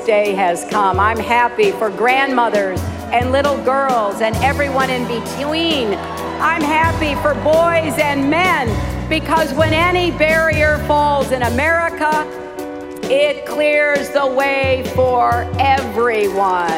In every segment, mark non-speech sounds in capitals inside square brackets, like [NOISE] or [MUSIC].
day has come. I'm happy for grandmothers and little girls and everyone in between. I'm happy for boys and men because when any barrier falls in America, it clears the way for everyone.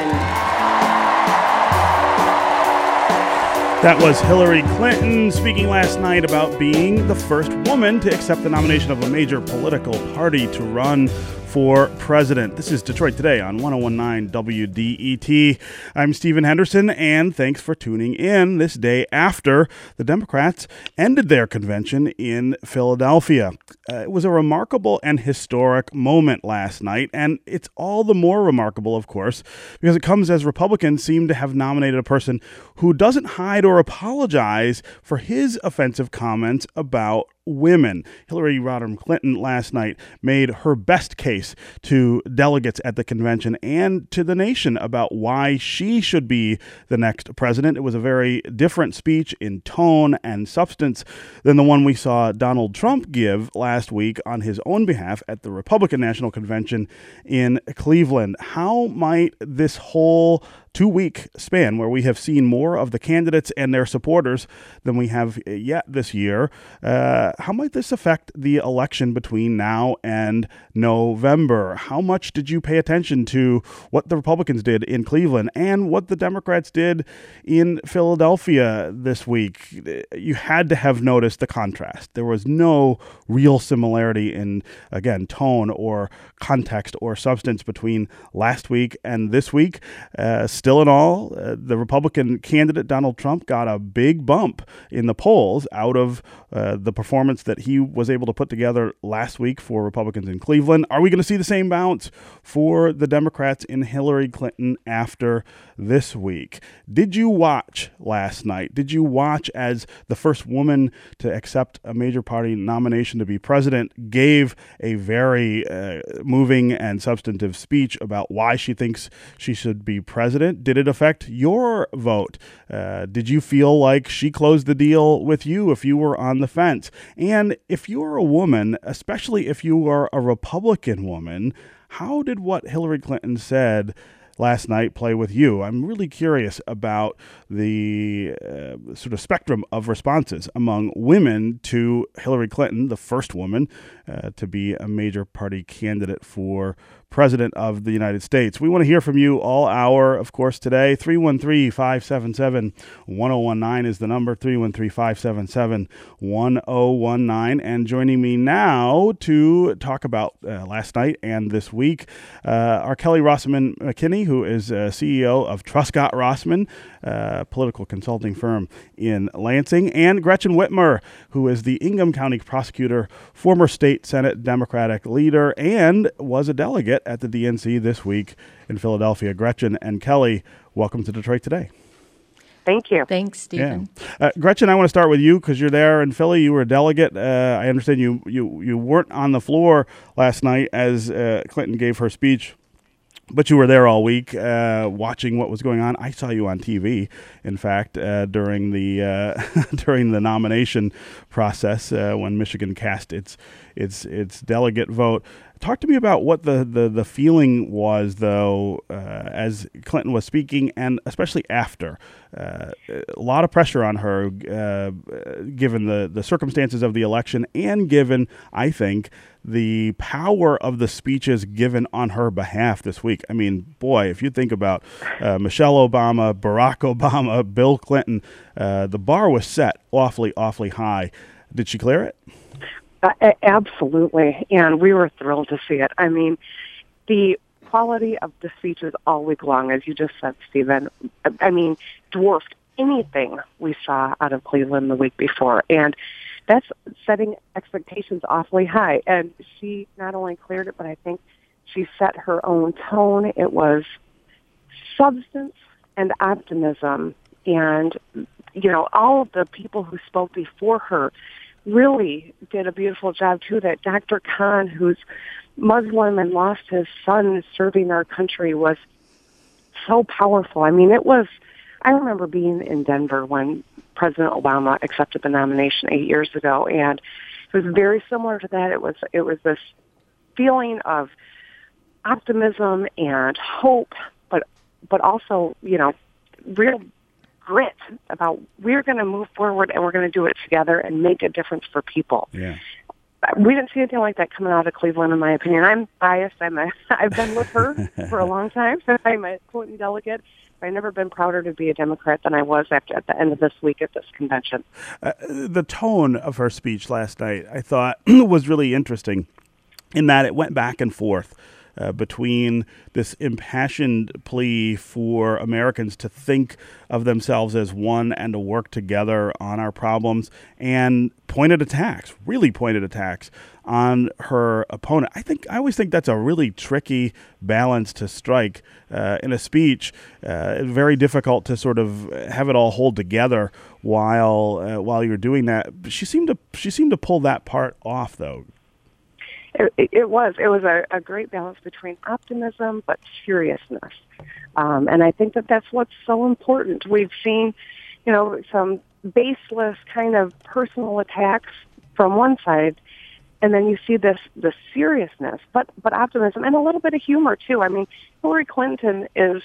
That was Hillary Clinton speaking last night about being the first woman to accept the nomination of a major political party to run for president. This is Detroit Today on 1019 WDET. I'm Stephen Henderson, and thanks for tuning in this day after the Democrats ended their convention in Philadelphia. Uh, it was a remarkable and historic moment last night, and it's all the more remarkable, of course, because it comes as Republicans seem to have nominated a person who doesn't hide or apologize for his offensive comments about women. Hillary Rodham Clinton last night made her best case to delegates at the convention and to the nation about why she should be the next president. It was a very different speech in tone and substance than the one we saw Donald Trump give last week on his own behalf at the Republican National Convention in Cleveland. How might this whole two week span where we have seen more of the candidates and their supporters than we have yet this year. Uh, how might this affect the election between now and November? How much did you pay attention to what the Republicans did in Cleveland and what the Democrats did in Philadelphia this week? You had to have noticed the contrast. There was no real similarity in, again, tone or context or substance between last week and this week. Uh, still in all, uh, the Republican candidate Donald Trump got a big bump in the polls out of uh, the performance that he was able to put together last week for Republicans in Cleveland. Are we going to see the same bounce for the Democrats in Hillary Clinton after this week? Did you watch last night? Did you watch as the first woman to accept a major party nomination to be president gave a very uh, moving and substantive speech about why she thinks she should be president? Did it affect your vote? Uh, did you feel like she closed the deal with you if you were on the fence? And if you are a woman, especially if you are a Republican woman, how did what Hillary Clinton said? last night play with you. I'm really curious about the uh, sort of spectrum of responses among women to Hillary Clinton, the first woman uh, to be a major party candidate for President of the United States. We want to hear from you all hour, of course, today. 313 577 1019 is the number 313 577 1019. And joining me now to talk about uh, last night and this week uh, are Kelly Rossman McKinney, who is uh, CEO of Truscott Rossman, uh, political consulting firm in Lansing, and Gretchen Whitmer, who is the Ingham County prosecutor, former state Senate Democratic leader, and was a delegate at the DNC this week in Philadelphia. Gretchen and Kelly, welcome to Detroit today. Thank you. Thanks, Stephen. Yeah. Uh, Gretchen, I want to start with you because you're there in Philly. You were a delegate. Uh, I understand you, you you weren't on the floor last night as uh, Clinton gave her speech but you were there all week uh, watching what was going on. I saw you on TV, in fact, uh, during the uh, [LAUGHS] during the nomination process uh, when Michigan cast its its its delegate vote. Talk to me about what the, the, the feeling was, though, uh, as Clinton was speaking, and especially after. Uh, a lot of pressure on her, uh, given the, the circumstances of the election, and given, I think, the power of the speeches given on her behalf this week. I mean, boy, if you think about uh, Michelle Obama, Barack [LAUGHS] Obama, Bill Clinton, uh, the bar was set awfully, awfully high. Did she clear it? Uh, absolutely, and we were thrilled to see it. I mean, the quality of the speeches all week long, as you just said, Stephen, I mean, dwarfed anything we saw out of Cleveland the week before. And that's setting expectations awfully high. And she not only cleared it, but I think she set her own tone. It was substance and optimism. And, you know, all of the people who spoke before her really did a beautiful job too. That Dr. Khan, who's Muslim and lost his son serving our country, was so powerful. I mean, it was. I remember being in Denver when President Obama accepted the nomination eight years ago, and it was very similar to that. It was it was this feeling of optimism and hope, but but also you know real grit about we're going to move forward and we're going to do it together and make a difference for people. Yeah. We didn't see anything like that coming out of Cleveland, in my opinion. I'm biased. I'm a, [LAUGHS] I've been with her for a long time. [LAUGHS] I'm a Clinton delegate. I've never been prouder to be a Democrat than I was after at the end of this week at this convention. Uh, the tone of her speech last night, I thought, [CLEARS THROAT] was really interesting in that it went back and forth uh, between this impassioned plea for Americans to think of themselves as one and to work together on our problems and pointed attacks, really pointed attacks on her opponent. I think I always think that's a really tricky balance to strike uh, in a speech. Uh, very difficult to sort of have it all hold together while uh, while you're doing that. She seemed to she seemed to pull that part off though. It, it was. It was a, a great balance between optimism but seriousness, um, and I think that that's what's so important. We've seen, you know, some baseless kind of personal attacks from one side, and then you see this the seriousness, but but optimism and a little bit of humor too. I mean, Hillary Clinton is,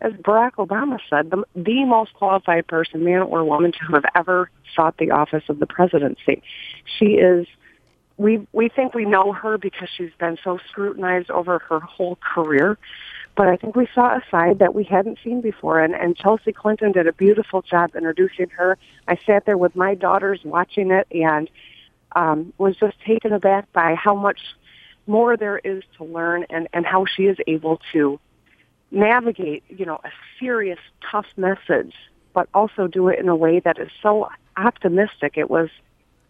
as Barack Obama said, the the most qualified person, man or woman, to have ever sought the office of the presidency. She is we we think we know her because she's been so scrutinized over her whole career. But I think we saw a side that we hadn't seen before, and, and Chelsea Clinton did a beautiful job introducing her. I sat there with my daughters watching it and um, was just taken aback by how much more there is to learn and, and how she is able to navigate, you know, a serious, tough message, but also do it in a way that is so optimistic. It was,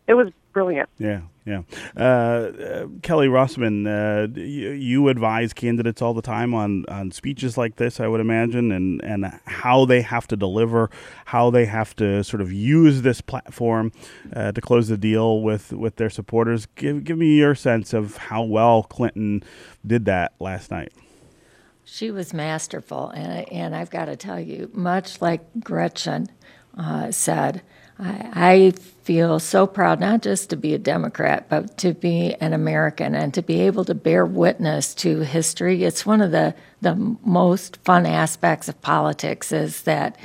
it was brilliant. Yeah, yeah. Uh, uh, Kelly Rossman, uh, you, you, advise candidates all the time on, on speeches like this, I would imagine, and, and how they have to deliver, how they have to sort of use this platform uh, to close the deal with, with their supporters. Give, give me your sense of how well Clinton did that last night. She was masterful, and, and I've got to tell you, much like Gretchen uh, said, I, I feel so proud not just to be a Democrat, but to be an American and to be able to bear witness to history. It's one of the, the most fun aspects of politics is that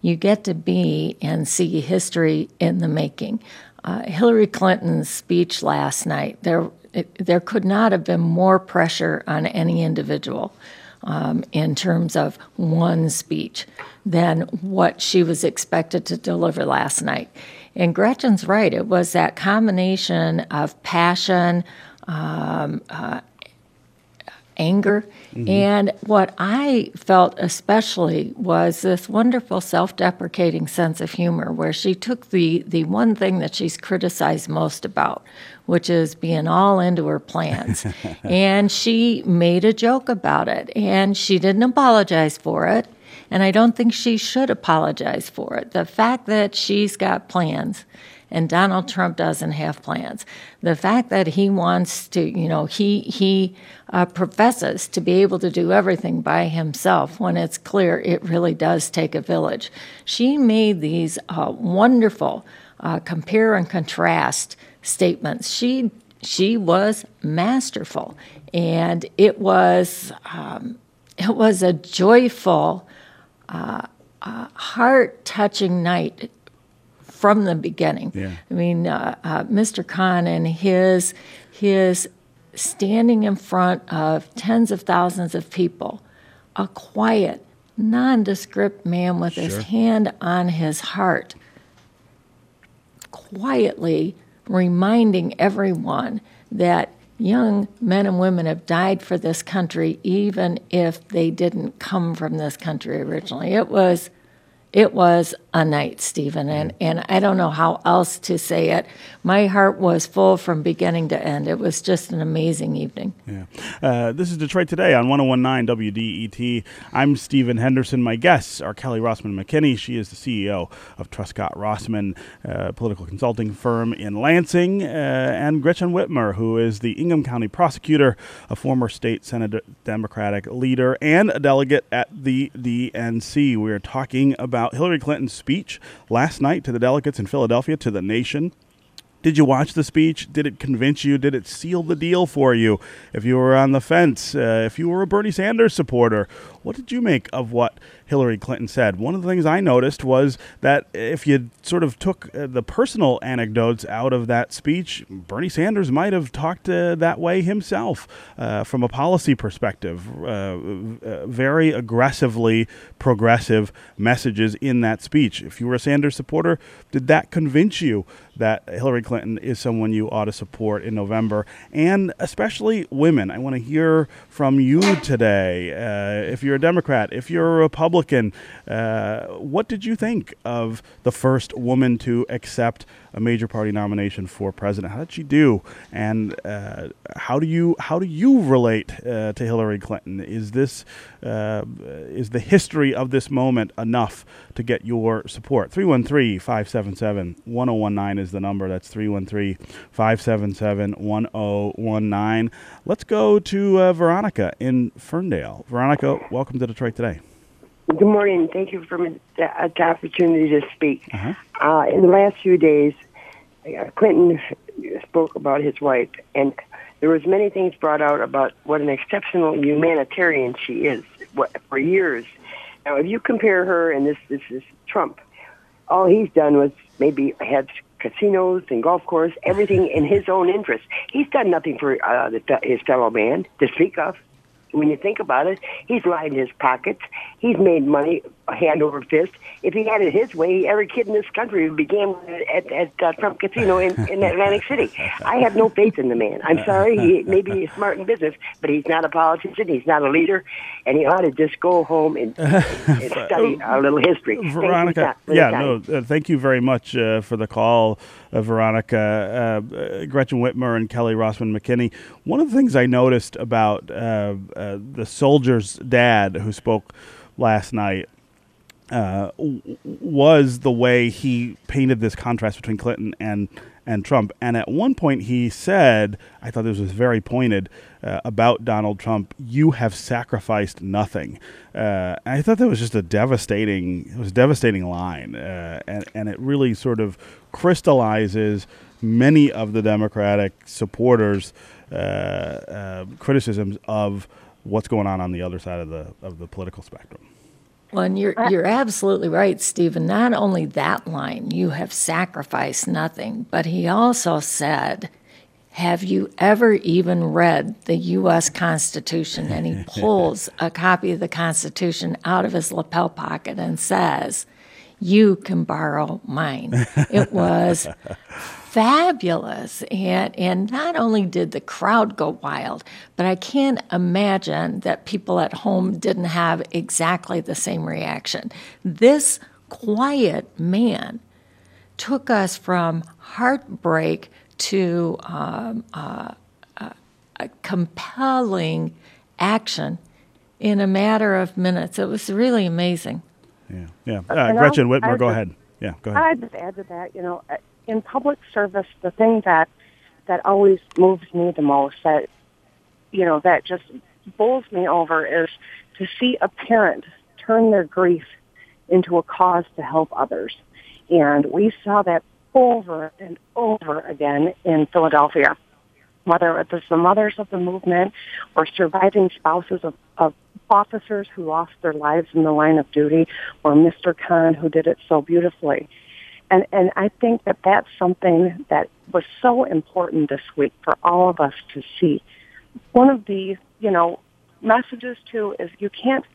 you get to be and see history in the making. Uh, Hillary Clinton's speech last night, there, it, there could not have been more pressure on any individual um, in terms of one speech than what she was expected to deliver last night. And Gretchen's right. It was that combination of passion, um, uh, anger, mm-hmm. and what I felt especially was this wonderful self-deprecating sense of humor, where she took the the one thing that she's criticized most about, which is being all into her plans, [LAUGHS] and she made a joke about it, and she didn't apologize for it. And I don't think she should apologize for it. The fact that she's got plans and Donald Trump doesn't have plans. The fact that he wants to, you know, he he uh, professes to be able to do everything by himself when it's clear it really does take a village. She made these uh, wonderful uh, compare and contrast statements. She she was masterful, and it was um, it was a joyful uh, uh, heart touching night from the beginning. Yeah. I mean, uh, uh, Mr. Khan and his his standing in front of tens of thousands of people, a quiet, nondescript man with sure. his hand on his heart, quietly reminding everyone that young men and women have died for this country, even if they didn't come from this country originally. It was it was a night, Stephen, and, and I don't know how else to say it. My heart was full from beginning to end. It was just an amazing evening. Yeah. Uh, this is Detroit Today on 1019 WDET. I'm Stephen Henderson. My guests are Kelly Rossman McKinney. She is the CEO of Truscott Rossman, uh, political consulting firm in Lansing, uh, and Gretchen Whitmer, who is the Ingham County prosecutor, a former state Senate Democratic leader, and a delegate at the DNC. We are talking about about Hillary Clinton's speech last night to the delegates in Philadelphia, to the nation. Did you watch the speech? Did it convince you? Did it seal the deal for you? If you were on the fence, uh, if you were a Bernie Sanders supporter, what did you make of what Hillary Clinton said? One of the things I noticed was that if you sort of took uh, the personal anecdotes out of that speech, Bernie Sanders might have talked uh, that way himself uh, from a policy perspective. Uh, uh, very aggressively progressive messages in that speech. If you were a Sanders supporter, did that convince you that Hillary Clinton is someone you ought to support in November? And especially women. I want to hear from you today. Uh, if you're a Democrat, if you're a Republican, uh, what did you think of the first woman to accept a major party nomination for president? How did she do? And uh, how do you how do you relate uh, to Hillary Clinton? Is this uh, is the history of this moment enough to get your support? 313 577 1019 is the number. That's 313 577 1019. Let's go to uh, Veronica in Ferndale. Veronica, welcome to Detroit Today. Good morning. Thank you for the opportunity to speak. Uh-huh. Uh, in the last few days, uh, Clinton spoke about his wife, and there was many things brought out about what an exceptional humanitarian she is for years. Now, if you compare her and this this is Trump, all he's done was maybe had casinos and golf course, everything in his own interest. He's done nothing for uh, the, his fellow man to speak of when you think about it, he's lined his pockets. He's made money hand over fist. If he had it his way, every kid in this country would be gambling at, at uh, Trump Casino in, in [LAUGHS] Atlantic City. I have no faith in the man. I'm sorry. He maybe he's [LAUGHS] smart in business, but he's not a politician. He's not a leader, and he ought to just go home and, and [LAUGHS] study a little history. Veronica, yeah, no, uh, thank you very much uh, for the call, uh, Veronica, uh, uh, Gretchen Whitmer, and Kelly Rossman McKinney. One of the things I noticed about the soldier's dad who spoke last night uh, was the way he painted this contrast between Clinton and and Trump. And at one point, he said, I thought this was very pointed uh, about Donald Trump. You have sacrificed nothing. Uh, I thought that was just a devastating. It was a devastating line, uh, and and it really sort of crystallizes many of the Democratic supporters' uh, uh, criticisms of what's going on on the other side of the of the political spectrum. Well, and you're you're absolutely right, Stephen. Not only that line, you have sacrificed nothing, but he also said, "Have you ever even read the U.S. Constitution?" And he [LAUGHS] pulls a copy of the Constitution out of his lapel pocket and says, "You can borrow mine." It was [LAUGHS] fabulous. And, and not only did the crowd go wild, but I can't imagine that people at home didn't have exactly the same reaction. This quiet man took us from heartbreak to um, uh, uh, a compelling action in a matter of minutes. It was really amazing. Yeah, yeah. Uh, Gretchen Whitmer, go ahead. Yeah, go ahead. I'd just add to that, you know, in public service, the thing that that always moves me the most, that you know, that just bowls me over, is to see a parent turn their grief into a cause to help others. And we saw that over and over again in Philadelphia, whether it was the mothers of the movement or surviving spouses of, of officers who lost their lives in the line of duty, or Mr. Khan who did it so beautifully. And, and I think that that's something that was so important this week for all of us to see. One of the, you know, messages too is you can't,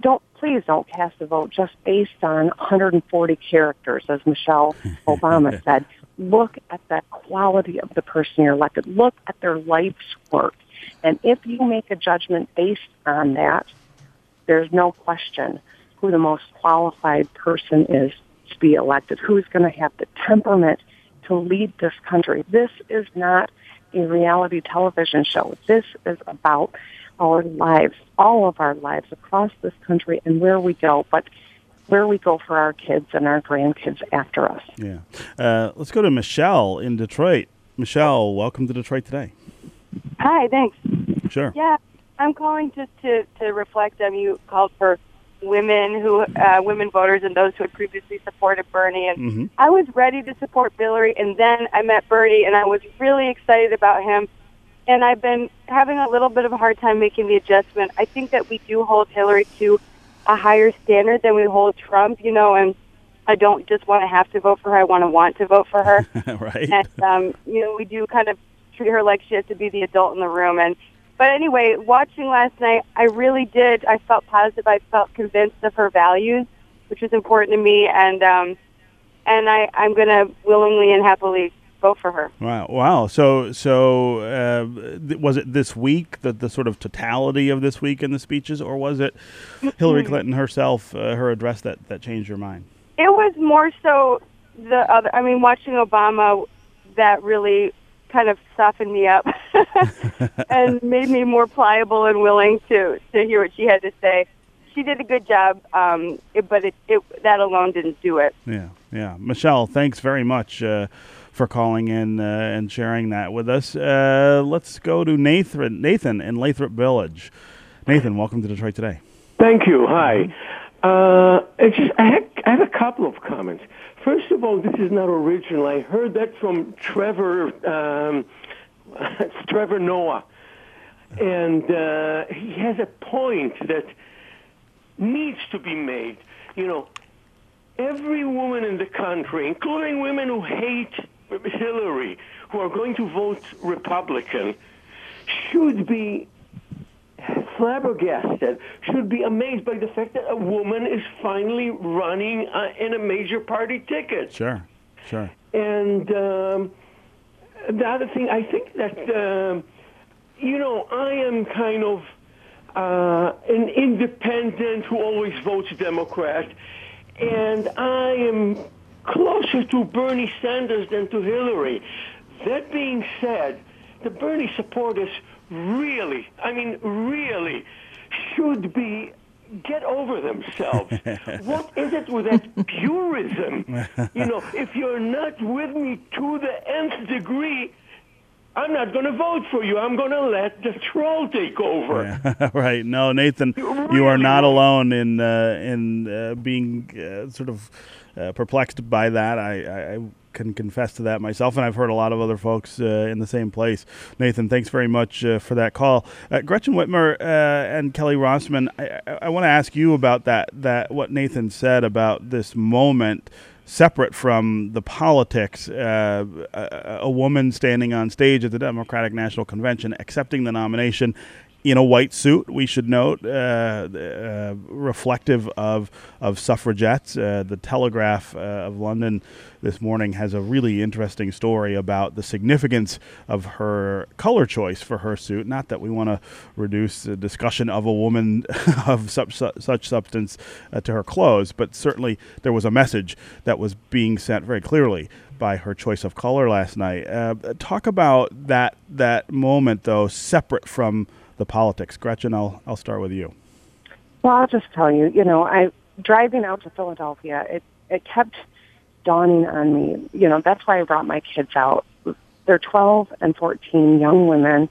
don't, please don't cast a vote just based on 140 characters, as Michelle [LAUGHS] Obama said. Look at the quality of the person you're elected. Look at their life's work. And if you make a judgment based on that, there's no question who the most qualified person is be elected, who's going to have the temperament to lead this country. This is not a reality television show. This is about our lives, all of our lives across this country and where we go, but where we go for our kids and our grandkids after us. Yeah. Uh, let's go to Michelle in Detroit. Michelle, welcome to Detroit today. Hi, thanks. Sure. Yeah, I'm calling just to, to reflect on you called for women who uh, women voters and those who had previously supported Bernie. And mm-hmm. I was ready to support Hillary, and then I met Bernie, and I was really excited about him. And I've been having a little bit of a hard time making the adjustment. I think that we do hold Hillary to a higher standard than we hold Trump, you know, and I don't just want to have to vote for her. I want to want to vote for her. [LAUGHS] right. And um, you know, we do kind of treat her like she has to be the adult in the room. And but anyway, watching last night, I really did. I felt positive. I felt convinced of her values, which was important to me. And um, and I I'm going to willingly and happily vote for her. Wow! Wow! So, so uh, th- was it this week the the sort of totality of this week in the speeches, or was it Hillary Clinton herself, uh, her address that that changed your mind? It was more so the other. I mean, watching Obama, that really kind of softened me up [LAUGHS] and made me more pliable and willing to to hear what she had to say. She did a good job, um, it, but it, it that alone didn't do it. Yeah, yeah. Michelle, thanks very much. Uh, for calling in uh, and sharing that with us. Uh, let's go to Nathan, Nathan in Lathrop Village. Nathan, welcome to Detroit Today. Thank you. Hi. Uh, it's just, I, had, I have a couple of comments. First of all, this is not original. I heard that from Trevor, um, [LAUGHS] Trevor Noah, and uh, he has a point that needs to be made. You know, every woman in the country, including women who hate Hillary, who are going to vote Republican, should be flabbergasted, should be amazed by the fact that a woman is finally running uh, in a major party ticket. Sure, sure. And um, the other thing, I think that, uh, you know, I am kind of uh, an independent who always votes Democrat, and I am closer to Bernie Sanders than to Hillary. That being said, the Bernie supporters really, I mean, really should be get over themselves. [LAUGHS] what is it with that purism? you know, if you're not with me to the nth degree, I'm not going to vote for you. I'm going to let the troll take over. Yeah. [LAUGHS] right. No, Nathan, you, really you are not alone in uh, in uh, being uh, sort of uh, perplexed by that. I, I, can confess to that myself, and I've heard a lot of other folks uh, in the same place. Nathan, thanks very much uh, for that call. Gretchen Whitmer and Kelly Rossman, I, I want to ask you about that. That what Nathan said about this moment separate from the politics. Uh, a, a, woman standing on stage at the Democratic National Convention accepting the nomination in a white suit, we should note, uh, uh, reflective of of suffragettes. Uh, the Telegraph uh, of London this morning has a really interesting story about the significance of her color choice for her suit. Not that we want to reduce the discussion of a woman [LAUGHS] of such such substance uh, to her clothes, but certainly there was a message that was being sent very clearly by her choice of color last night. Uh, talk about that that moment, though, separate from the politics. Gretchen, I'll I'll start with you. Well, I'll just tell you, you know, I driving out to Philadelphia, it it kept dawning on me. You know, that's why I brought my kids out. They're 12 and 14 young women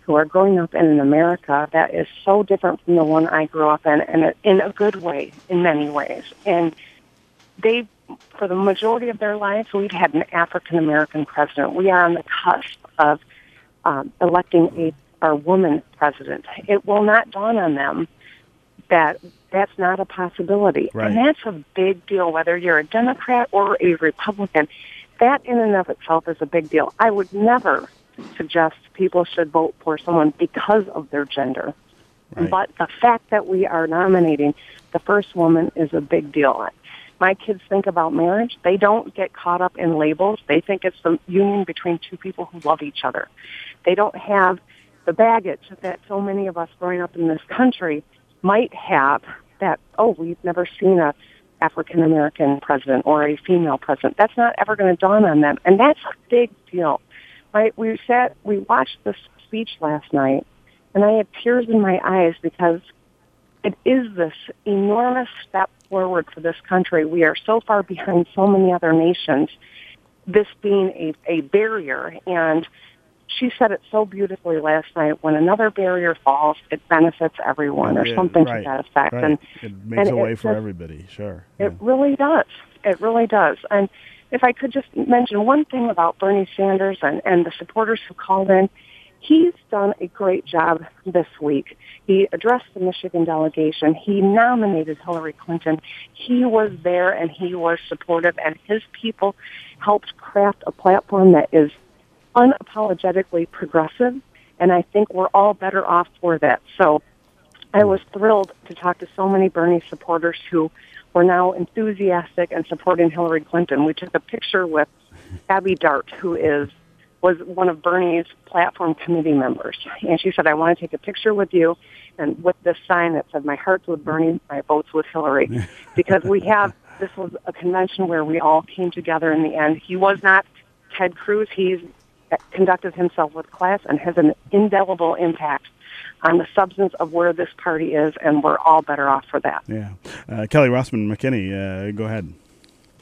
who are growing up in an America that is so different from the one I grew up in, and in a good way, in many ways. And they, for the majority of their lives, we've had an African American president. We are on the cusp of um, electing a our woman president. It will not dawn on them that that's not a possibility. Right. And that's a big deal, whether you're a Democrat or a Republican. That in and of itself is a big deal. I would never suggest people should vote for someone because of their gender. Right. But the fact that we are nominating the first woman is a big deal. My kids think about marriage. They don't get caught up in labels. They think it's the union between two people who love each other. They don't have the baggage that so many of us growing up in this country might have that, oh, we've never seen a African American president or a female president. That's not ever going to dawn on them. And that's a big deal. Right? We sat, we watched this speech last night, and I had tears in my eyes because it is this enormous step forward for this country. We are so far behind so many other nations, this being a, a barrier. And she said it so beautifully last night. When another barrier falls, it benefits everyone, or Yeah, something right, to that effect. right. And it makes and a way for just- everybody. Sure. it really does. It really does. And if I could just mention one thing about Bernie Sanders and, and the supporters who called in, he's done a great job this week. He addressed the Michigan delegation. He nominated Hillary Clinton. He was there and he was supportive and his people helped craft a platform that is unapologetically progressive. And I think we're all better off for that. So I was thrilled to talk to so many Bernie supporters who were now enthusiastic and supporting Hillary Clinton. We took a picture with Abby Dart, who is was one of Bernie's platform committee members, and she said, "I want to take a picture with you." And with this sign that said, "My heart's with Bernie, my vote's with Hillary," [LAUGHS] because we have this was a convention where we all came together in the end. He was not Ted Cruz. He's conducted himself with class and has an indelible impact on the substance of where this party is, and we're all better off for that. Yeah. Uh, Kelly Rossman McKinney, uh, go ahead.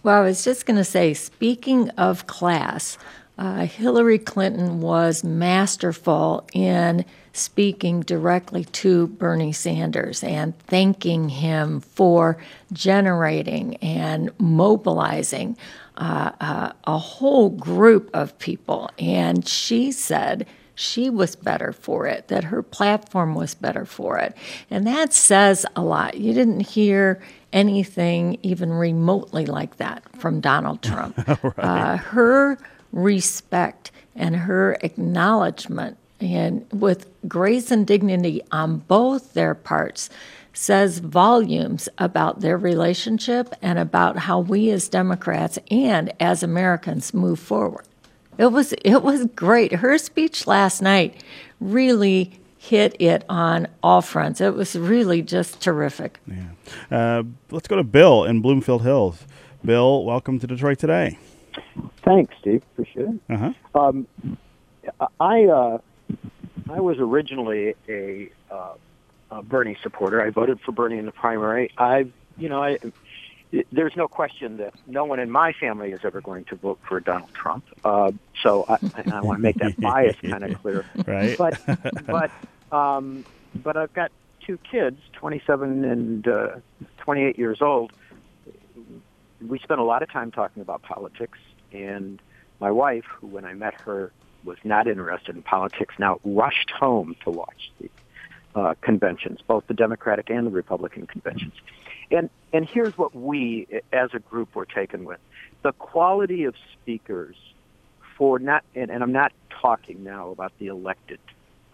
Well, I was just going to say, speaking of class, uh, Hillary Clinton was masterful in speaking directly to Bernie Sanders and thanking him for generating and mobilizing uh, uh, a whole group of people. And she said, she was better for it, that her platform was better for it. And that says a lot. You didn't hear anything even remotely like that from Donald [LAUGHS] Trump. uh, her respect and her acknowledgement and with grace and dignity on both their parts says volumes about their relationship and about how we as Democrats and as Americans move forward. It was it was great. Her speech last night really hit it on all fronts. It was really just terrific. Yeah. Uh, let's go to Bill in Bloomfield Hills. Bill, welcome to Detroit today. Thanks, Steve. Appreciate it. Uh-huh. Um, I uh, I was originally a, uh, a Bernie supporter. I voted for Bernie in the primary. I, you know, I there's no question that no one in my family is ever going to vote for Donald Trump. Uh, so I, I want to make that [LAUGHS] bias kind of clear. Right. But [LAUGHS] but um, but I've got two kids, 27 and uh, 28 years old. We spent a lot of time talking about politics, and my wife, who when I met her was not interested in politics, now rushed home to watch the uh, conventions, both the Democratic and the Republican conventions. And and here's what we as a group were taken with: the quality of speakers for not, and, and I'm not talking now about the elected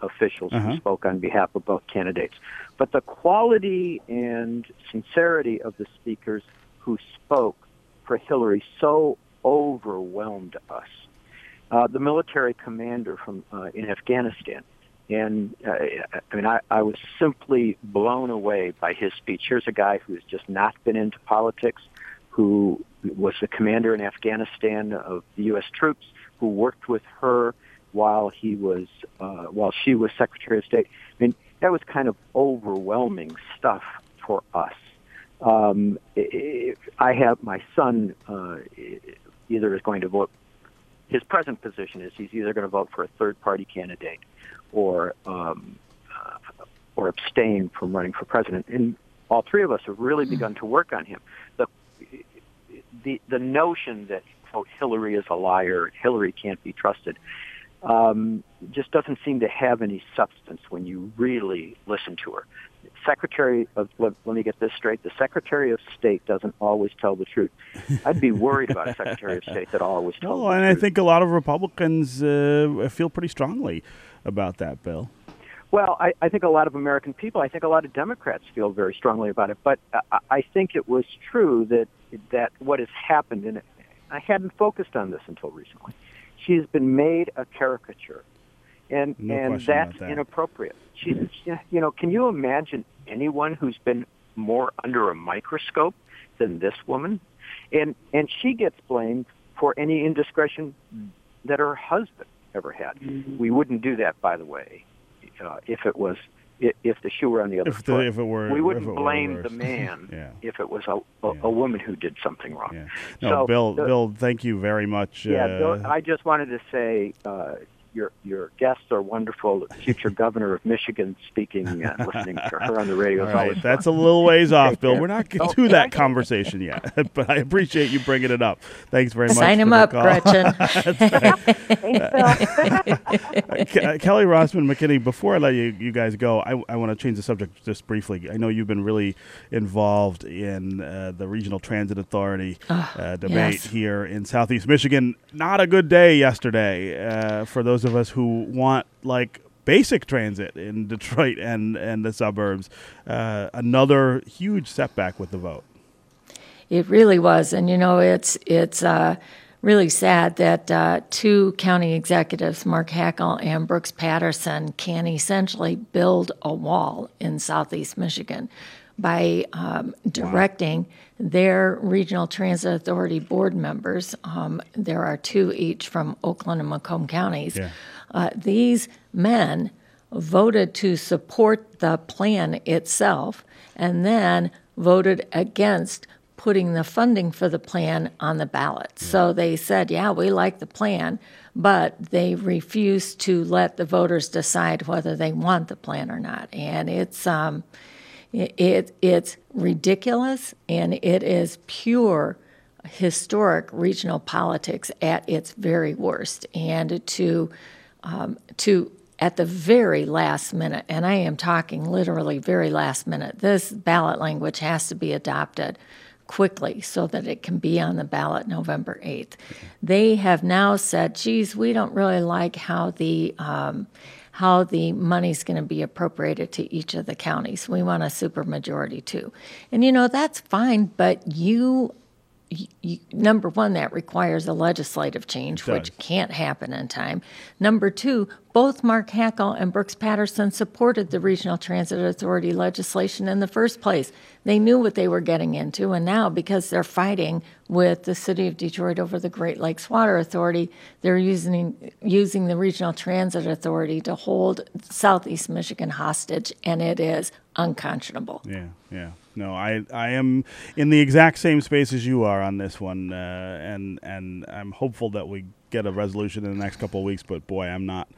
officials Uh-huh. who spoke on behalf of both candidates, but the quality and sincerity of the speakers who spoke for Hillary so overwhelmed us. Uh, the military commander from uh, in Afghanistan, and uh, I mean, I, I was simply blown away by his speech. Here's a guy who has just not been into politics, who was the commander in Afghanistan of the U.S. troops, who worked with her while he was uh, while she was Secretary of State. I mean, that was kind of overwhelming stuff for us. Um, I have my son uh, either is going to vote. His present position is he's either going to vote for a third party candidate or um, uh, or abstain from running for president. And all three of us have really begun to work on him. The the the notion that quote Hillary is a liar, Hillary can't be trusted, um, just doesn't seem to have any substance when you really listen to her. Secretary of let, let me get this straight: the Secretary of State doesn't always tell the truth. I'd be worried about a Secretary of [LAUGHS] State that always tells No, and I think a lot of Republicans uh, feel pretty strongly about that, Bill. Well, I, I think a lot of American people, I think a lot of Democrats feel very strongly about it. But I, I think it was true that that what has happened, and I hadn't focused on this until recently. She has been made a caricature, and No and that's that. inappropriate. She's, you know, can you imagine anyone who's been more under a microscope than this woman? And and she gets blamed for any indiscretion that her husband ever had. We wouldn't do that, by the way, uh, if it was if the shoe were on the other If the- foot. if it were- we wouldn't blame the man [LAUGHS] Yeah. if it was a, a, Yeah. a woman who did something wrong. Yeah. No, So Bill. the- Bill, thank you very much. Yeah, uh, Bill, I just wanted to say uh, your your guests are wonderful. Future governor of Michigan speaking, uh, listening to her on the radio. All right, that's a little ways off, Bill. We're not getting to that conversation yet, [LAUGHS] but I appreciate you bringing it up. Thanks very much. Sign him up, Gretchen. [LAUGHS] [LAUGHS] Kelly Rossman McKinney. Before I let you, you guys go, I, I want to change the subject just briefly. I know you've been really involved in uh, the Regional Transit Authority uh, debate yes. here in Southeast Michigan. Not a good day yesterday uh, for those of us who want like basic transit in [LAUGHS] Detroit and and the suburbs. Uh, another huge setback with the vote. It really was, and you know, it's it's uh, really sad that uh, two county executives, Mark Hackel and Brooks Patterson, can essentially build a wall in Southeast Michigan by um, directing their regional transit authority board members. Um, there are two each from Oakland and Macomb counties. Yeah. Uh, these men voted to support the plan itself and then voted against putting the funding for the plan on the ballot. So they said, yeah, we like the plan, but they refused to let the voters decide whether they want the plan or not. And it's um, it, it it's ridiculous and it is pure historic regional politics at its very worst. And to um, to at the very last minute, and I am talking literally very last minute, this ballot language has to be adopted quickly so that it can be on the ballot November 8th. They have now said, geez, we don't really like how the um, how the money's going to be appropriated to each of the counties. We want a supermajority too. And you know, that's fine, but you you, number one, that requires a legislative change, which can't happen in time. Number two, both Mark Hackel and Brooks Patterson supported the Regional Transit Authority legislation in the first place. They knew what they were getting into, and now because they're fighting with the City of Detroit over the Great Lakes Water Authority, they're using using the Regional Transit Authority to hold Southeast Michigan hostage, and it is unconscionable. Yeah, yeah. No, I, I am in the exact same space as you are on this one, uh, and and I'm hopeful that we get a resolution in the next couple of weeks. But boy, I'm not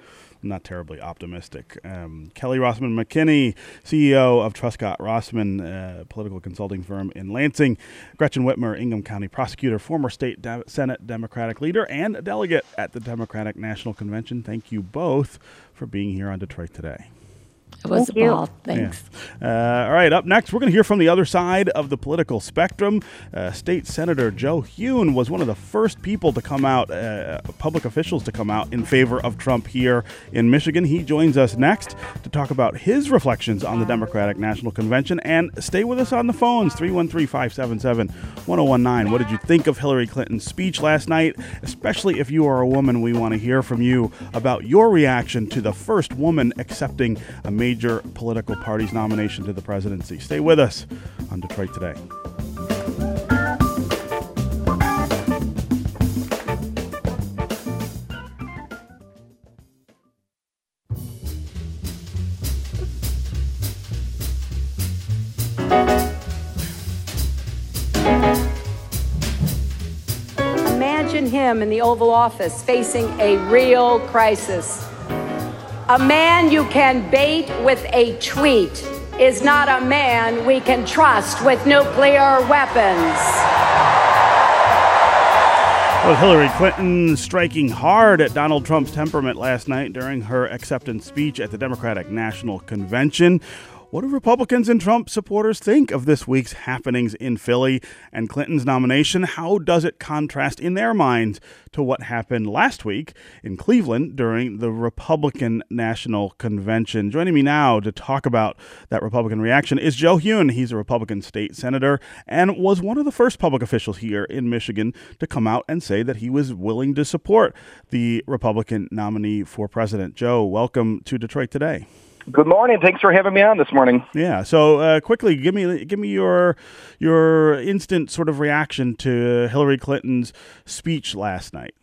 not terribly optimistic. Um, Kelly Rossman McKinney, CEO of Truscott Rossman, uh, political consulting firm in Lansing. Gretchen Whitmer, Ingham County prosecutor, former state de- Senate Democratic leader, and delegate at the Democratic National Convention. Thank you both for being here on Detroit today. It was Thank you. ball. Thanks. Yeah. Uh, all right, up next, we're going to hear from the other side of the political spectrum. Uh, State Senator Joe Hune was one of the first people to come out, uh, public officials to come out in favor of Trump here in Michigan. He joins us next to talk about his reflections on the Democratic National Convention. And stay with us on the phones 313 577 1019. What did you think of Hillary Clinton's speech last night? Especially if you are a woman, we want to hear from you about your reaction to the first woman accepting a major political party's nomination to the presidency. Stay with us on Detroit Today. Imagine him in the Oval Office facing a real crisis. A man you can bait with a tweet is not a man we can trust with nuclear weapons. With Hillary Clinton striking hard at Donald Trump's temperament last night during her acceptance speech at the Democratic National Convention. What do Republicans and Trump supporters think of this week's happenings in Philly and Clinton's nomination? How does it contrast in their minds to what happened last week in Cleveland during the Republican National Convention? Joining me now to talk about that Republican reaction is Joe Hune. He's a Republican state senator and was one of the first public officials here in Michigan to come out and say that he was willing to support the Republican nominee for president. Joe, welcome to Detroit today. Good morning. Thanks for having me on this morning. Yeah. So uh, quickly, give me give me your your instant sort of reaction to Hillary Clinton's speech last night.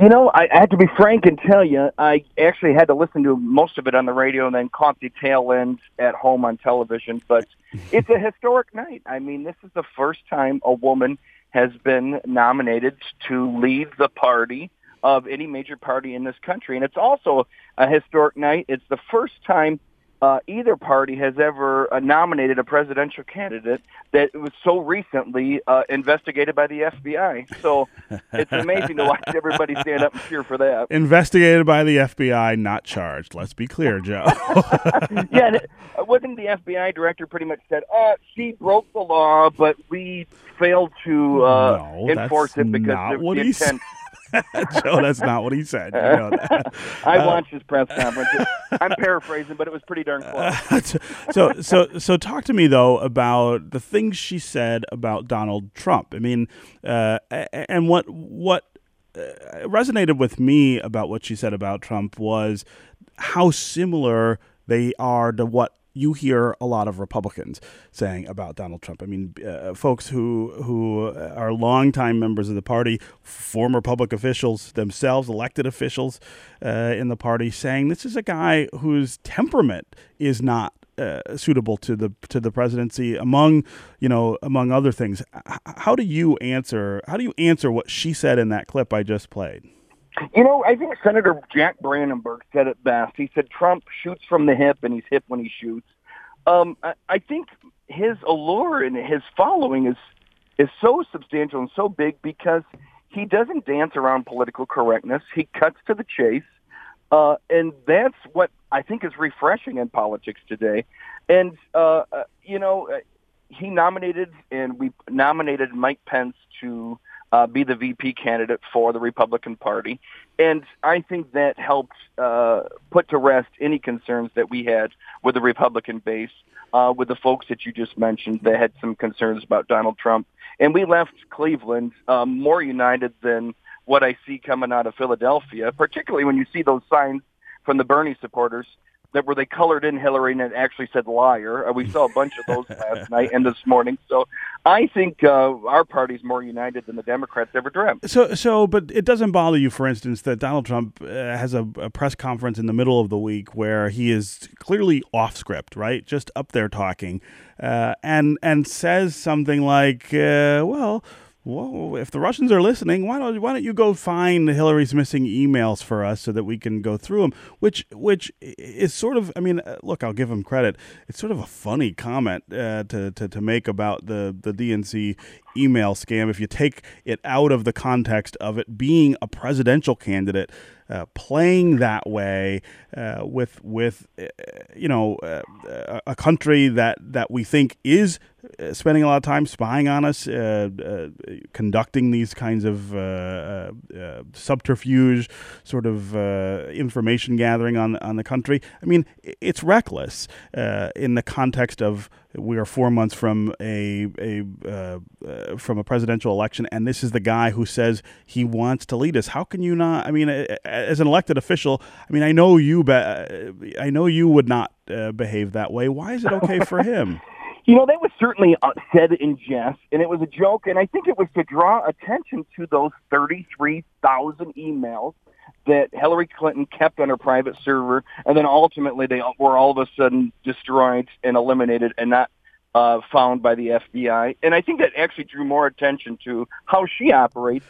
You know, I, I have to be frank and tell you, I actually had to listen to most of it on the radio and then caught the tail end at home on television. But [LAUGHS] it's a historic night. I mean, this is the first time a woman has been nominated to lead the party of any major party in this country. And it's also a historic night. It's the first time uh, either party has ever uh, nominated a presidential candidate that was so recently uh, investigated by the FBI. So [LAUGHS] it's amazing to watch everybody stand up and cheer for that. Investigated by the FBI, not charged. Let's be clear, Joe. [LAUGHS] yeah, uh, wasn't the FBI director pretty much said, "Uh, she broke the law, but we failed to uh, no, enforce it because of the intent." [LAUGHS] Joe, that's not what he said. You know. [LAUGHS] I Uh, watched his press conference. I'm paraphrasing, but it was pretty darn [LAUGHS] close. so so so talk to me though about the things she said about Donald Trump. I mean, uh, and what what uh, resonated with me about what she said about Trump was how similar they are to what you hear a lot of Republicans saying about Donald Trump. I mean, uh, folks who who are longtime members of the party, former public officials themselves, elected officials uh, in the party, saying this is a guy whose temperament is not uh, suitable to the to the presidency. Among you know, among other things, how do you answer? How do you answer what she said in that clip I just played? You know, I think Senator Jack Brandenburg said it best. He said Trump shoots from the hip, and he's hip when he shoots. Um, I, I think his allure and his following is is so substantial and so big because he doesn't dance around political correctness. He cuts to the chase, uh, and that's what I think is refreshing in politics today. And uh, uh, you know, uh, he nominated and we nominated Mike Pence to uh, be the VP candidate for the Republican Party. And I think that helped uh, put to rest any concerns that we had with the Republican base, uh, with the folks that you just mentioned that had some concerns about Donald Trump. And we left Cleveland um, more united than what I see coming out of Philadelphia, particularly when you see those signs from the Bernie supporters that where they colored in Hillary and it actually said liar. Uh, we saw a bunch of those last [LAUGHS] night and this morning. So I think uh, our party's more united than the Democrats ever dreamt. So, so, but it doesn't bother you, for instance, that Donald Trump uh, has a, a press conference in the middle of the week where he is clearly off script, right, just up there talking, uh, and and says something like, uh, "Well." Well, if the Russians are listening, why don't why don't you go find Hillary's missing emails for us so that we can go through them? Which which is sort of, I mean, uh, look, I'll give him credit. It's sort of a funny comment uh, to, to to make about the the DNC email scam if you take it out of the context of it being a presidential candidate uh, playing that way uh, with with uh, you know uh, a- country that that we think is spending a lot of time spying on us, uh, uh, conducting these kinds of uh, uh, uh, subterfuge, sort of uh, information gathering on on the country. I mean, it's reckless uh, in the context of we are four months from a a uh, uh, from a presidential election, and this is the guy who says he wants to lead us. How can you not? I mean, as an elected official, I mean, I know you, be, I know you would not uh, behave that way. Why is it okay for him? [LAUGHS] You know, that was certainly said in jest, and it was a joke, and I think it was to draw attention to those 33,000 emails that Hillary Clinton kept on her private server, and then ultimately they were all of a sudden destroyed and eliminated and not uh, found by the FBI. And I think that actually drew more attention to how she operates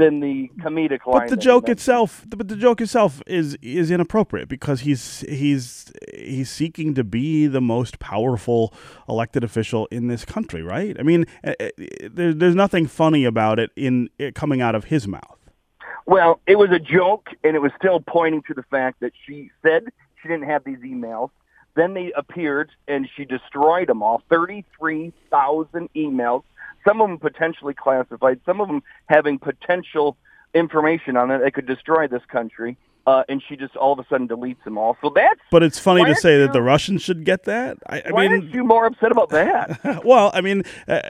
than the comedic line. But the joke itself, but the joke itself is is inappropriate because he's he's he's seeking to be the most powerful elected official in this country, right? I mean, uh, uh, there, there's nothing funny about it in it coming out of his mouth. Well, it was a joke, and it was still pointing to the fact that she said she didn't have these emails. Then they appeared, and she destroyed them all. 33,000 emails, some of them potentially classified, some of them having potential information on it that could destroy this country. Uh, and she just all of a sudden deletes them all. So that's But it's funny to say that the Russians should get that. I, I why mean, aren't you more upset about that? [LAUGHS] well, I mean, uh,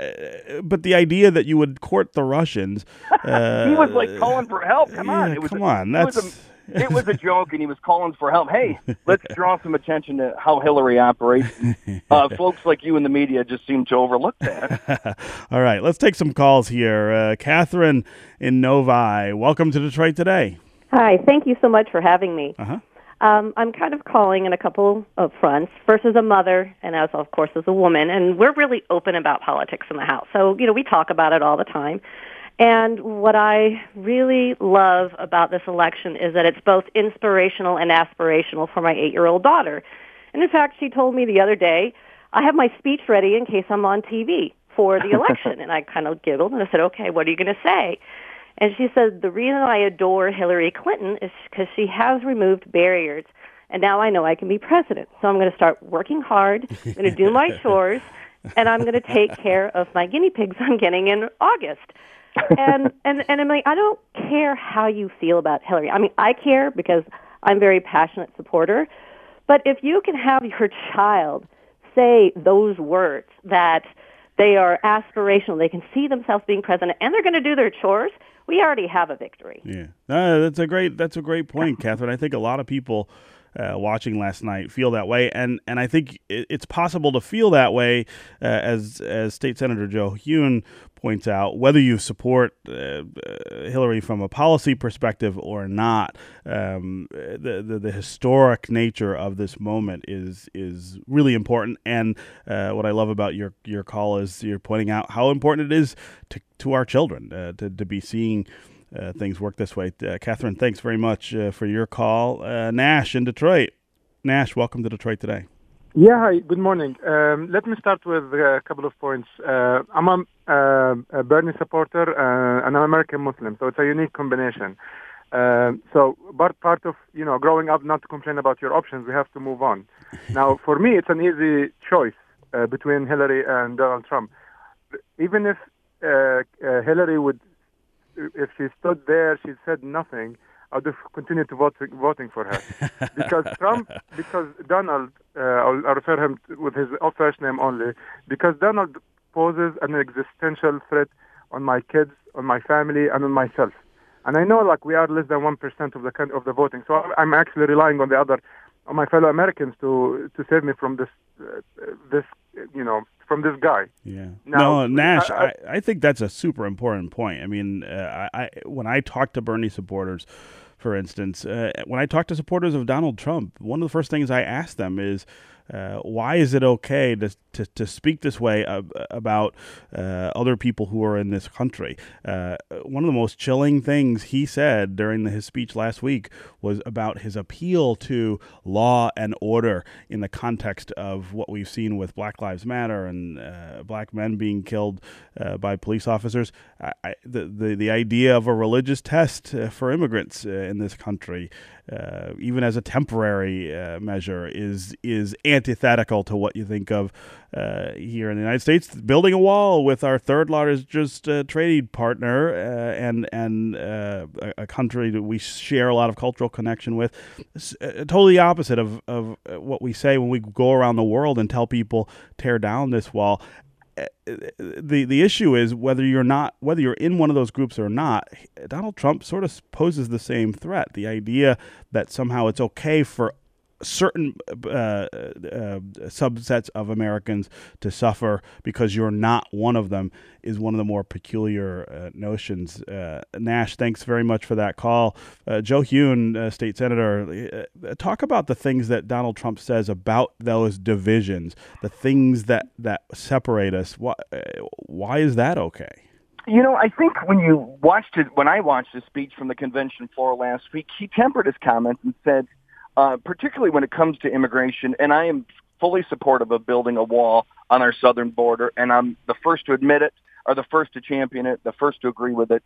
but the idea that you would court the Russians, uh, [LAUGHS] he was like calling for help. Come on, it was come a, on, it was that's- a, it was a joke, and he was calling for help. Hey, let's [LAUGHS] draw some attention to how Hillary operates. [LAUGHS] Uh, folks like you in the media just seem to overlook that. [LAUGHS] All right, let's take some calls here. Uh, Catherine in Novi, welcome to Detroit today. Hi, thank you so much for having me. Uh-huh. Um, I'm kind of calling in a couple of fronts. First, as a mother, and as of course as a woman, and we're really open about politics in the house. So you know we talk about it all the time. And what I really love about this election is that it's both inspirational and aspirational for my eight-year-old daughter. And in fact, she told me the other day, I have my speech ready in case I'm on TV for the [LAUGHS] election. and I kind of giggled and I said, okay, what are you going to say? And she said, the reason I adore Hillary Clinton is because she has removed barriers. And now I know I can be president. So I'm going to start working hard. I'm going to do my [LAUGHS] chores. And I'm going to take care of my guinea pigs I'm getting in August. And and and I'm I don't care how you feel about Hillary. I mean, I care because I'm a very passionate supporter. But if you can have your child say those words that they are aspirational, they can see themselves being president, and they're going to do their chores, we already have a victory. Yeah, uh, that's a great that's a great point, [LAUGHS] Catherine. I think a lot of people uh, watching last night feel that way, and and I think it's possible to feel that way, uh, as as State Senator Joe Hune points out, whether you support uh, uh, Hillary from a policy perspective or not. Um, the, the, the historic nature of this moment is is really important, and uh, what I love about your your call is you're pointing out how important it is to to our children uh, to to be seeing uh, things work this way. Uh, Catherine, thanks very much for your call. Nash in Detroit. Nash, welcome to Detroit today. Yeah, hi, good morning. Um, let me start with a couple of points. Uh, I'm a, uh, a, Bernie supporter and I'm American Muslim, so it's a unique combination. so, but part of you know growing up, not to complain about your options, we have to move on. [LAUGHS] now, for me, it's an easy choice between Hillary and Donald Trump. Even if Hillary would if she stood there, she said nothing, I would have continued to vote, voting for her. [LAUGHS] because Trump, because Donald, uh, I'll, I'll, refer him with his first name only, because Donald poses an existential threat on my kids, on my family, and on myself. And I know, like, we are less than one percent of the of the voting, so I'm actually relying on the other, on my fellow Americans to to save me from this, uh, this, you know, from this guy. Yeah. Now, no, Nash, I, I, I, think that's a super important point. I mean, uh, I, I when I talk to Bernie supporters, for instance, uh, when I talk to supporters of Donald Trump, one of the first things I ask them is, uh, why is it okay to, to, to speak this way about uh, other people who are in this country? Uh, one of the most chilling things he said during the, his speech last week was about his appeal to law and order in the context of what we've seen with Black Lives Matter and uh, black men being killed uh, by police officers. I, the, the, the idea of a religious test for immigrants in this country uh, even as a temporary uh, measure, is is antithetical to what you think of uh, here in the United States. Building a wall with our third largest uh, trade partner uh, and and uh, a, a, country that we share a lot of cultural connection with, totally opposite of of what we say when we go around the world and tell people tear down this wall the the issue is whether you're not whether you're in one of those groups or not. Donald Trump sort of poses the same threat. The idea that somehow it's okay for certain uh, uh, subsets of Americans to suffer because you're not one of them is one of the more peculiar uh, notions. Uh, Nash, thanks very much for that call. Uh, Joe Hune, uh, state senator, talk about the things that Donald Trump says about those divisions, the things that, that separate us. Why, why is that okay? You know, I think when you watched it, when I watched his speech from the convention floor last week, he tempered his comments and said, uh, particularly when it comes to immigration, and I am fully supportive of building a wall on our southern border, and I'm the first to admit it, or the first to champion it, the first to agree with it.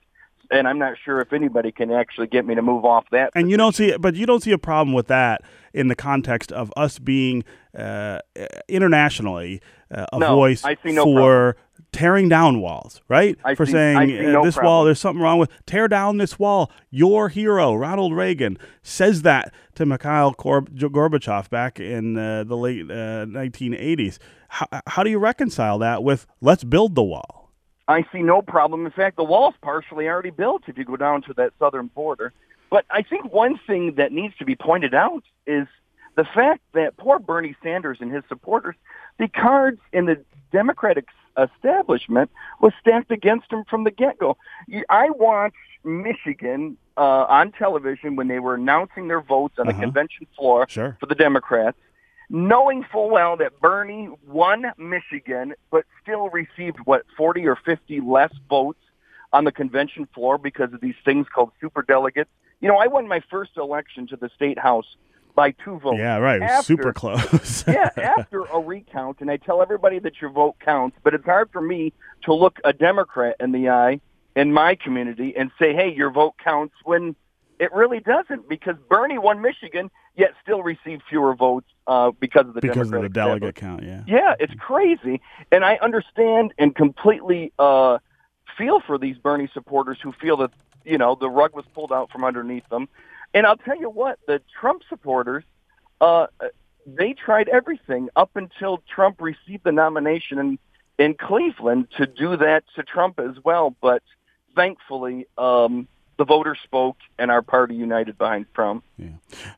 And I'm not sure if anybody can actually get me to move off that. And you don't see, but you don't see a problem with that in the context of us being uh, internationally uh, a no, voice no for problem tearing down walls, right? I For see, saying uh, no this problem. wall, there's something wrong with tear down this wall. Your hero, Ronald Reagan, says that to Mikhail Gorbachev back in uh, the late uh, 1980s. How, how do you reconcile that with let's build the wall? I see no problem. In fact, the wall's partially already built if you go down to that southern border. But I think one thing that needs to be pointed out is the fact that poor Bernie Sanders and his supporters, the cards in the Democratic establishment was stacked against him from the get-go. I watched Michigan uh, on television when they were announcing their votes on uh-huh. the convention floor sure. for the Democrats, knowing full well that Bernie won Michigan, but still received what 40 or 50 less votes on the convention floor because of these things called super delegates. You know, I won my first election to the state house by two votes. Yeah, right. After, super close. [LAUGHS] yeah, [LAUGHS] after a recount, and I tell everybody that your vote counts, but it's hard for me to look a Democrat in the eye in my community and say, hey, your vote counts when it really doesn't because Bernie won Michigan, yet still received fewer votes uh, because of the because Democratic of the delegate count. Yeah, yeah, it's crazy, and I understand and completely uh, feel for these Bernie supporters who feel that you know the rug was pulled out from underneath them. And I'll tell you what, the Trump supporters, uh, they tried everything up until Trump received the nomination in in Cleveland to do that to Trump as well, but thankfully. Um, the voters spoke, and our party united behind Trump. Yeah.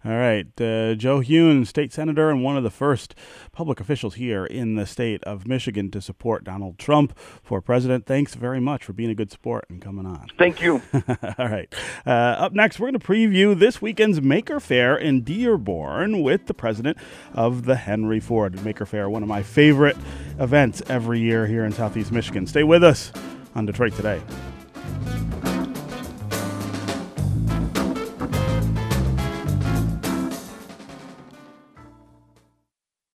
All right. Uh, Joe Hune, state senator and one of the first public officials here in the state of Michigan to support Donald Trump for president. Thanks very much for being a good sport and coming on. Thank you. [LAUGHS] All right. Uh, up next, we're going to preview this weekend's Maker Faire in Dearborn with the president of the Henry Ford Maker Faire, one of my favorite events every year here in Southeast Michigan. Stay with us on Detroit Today.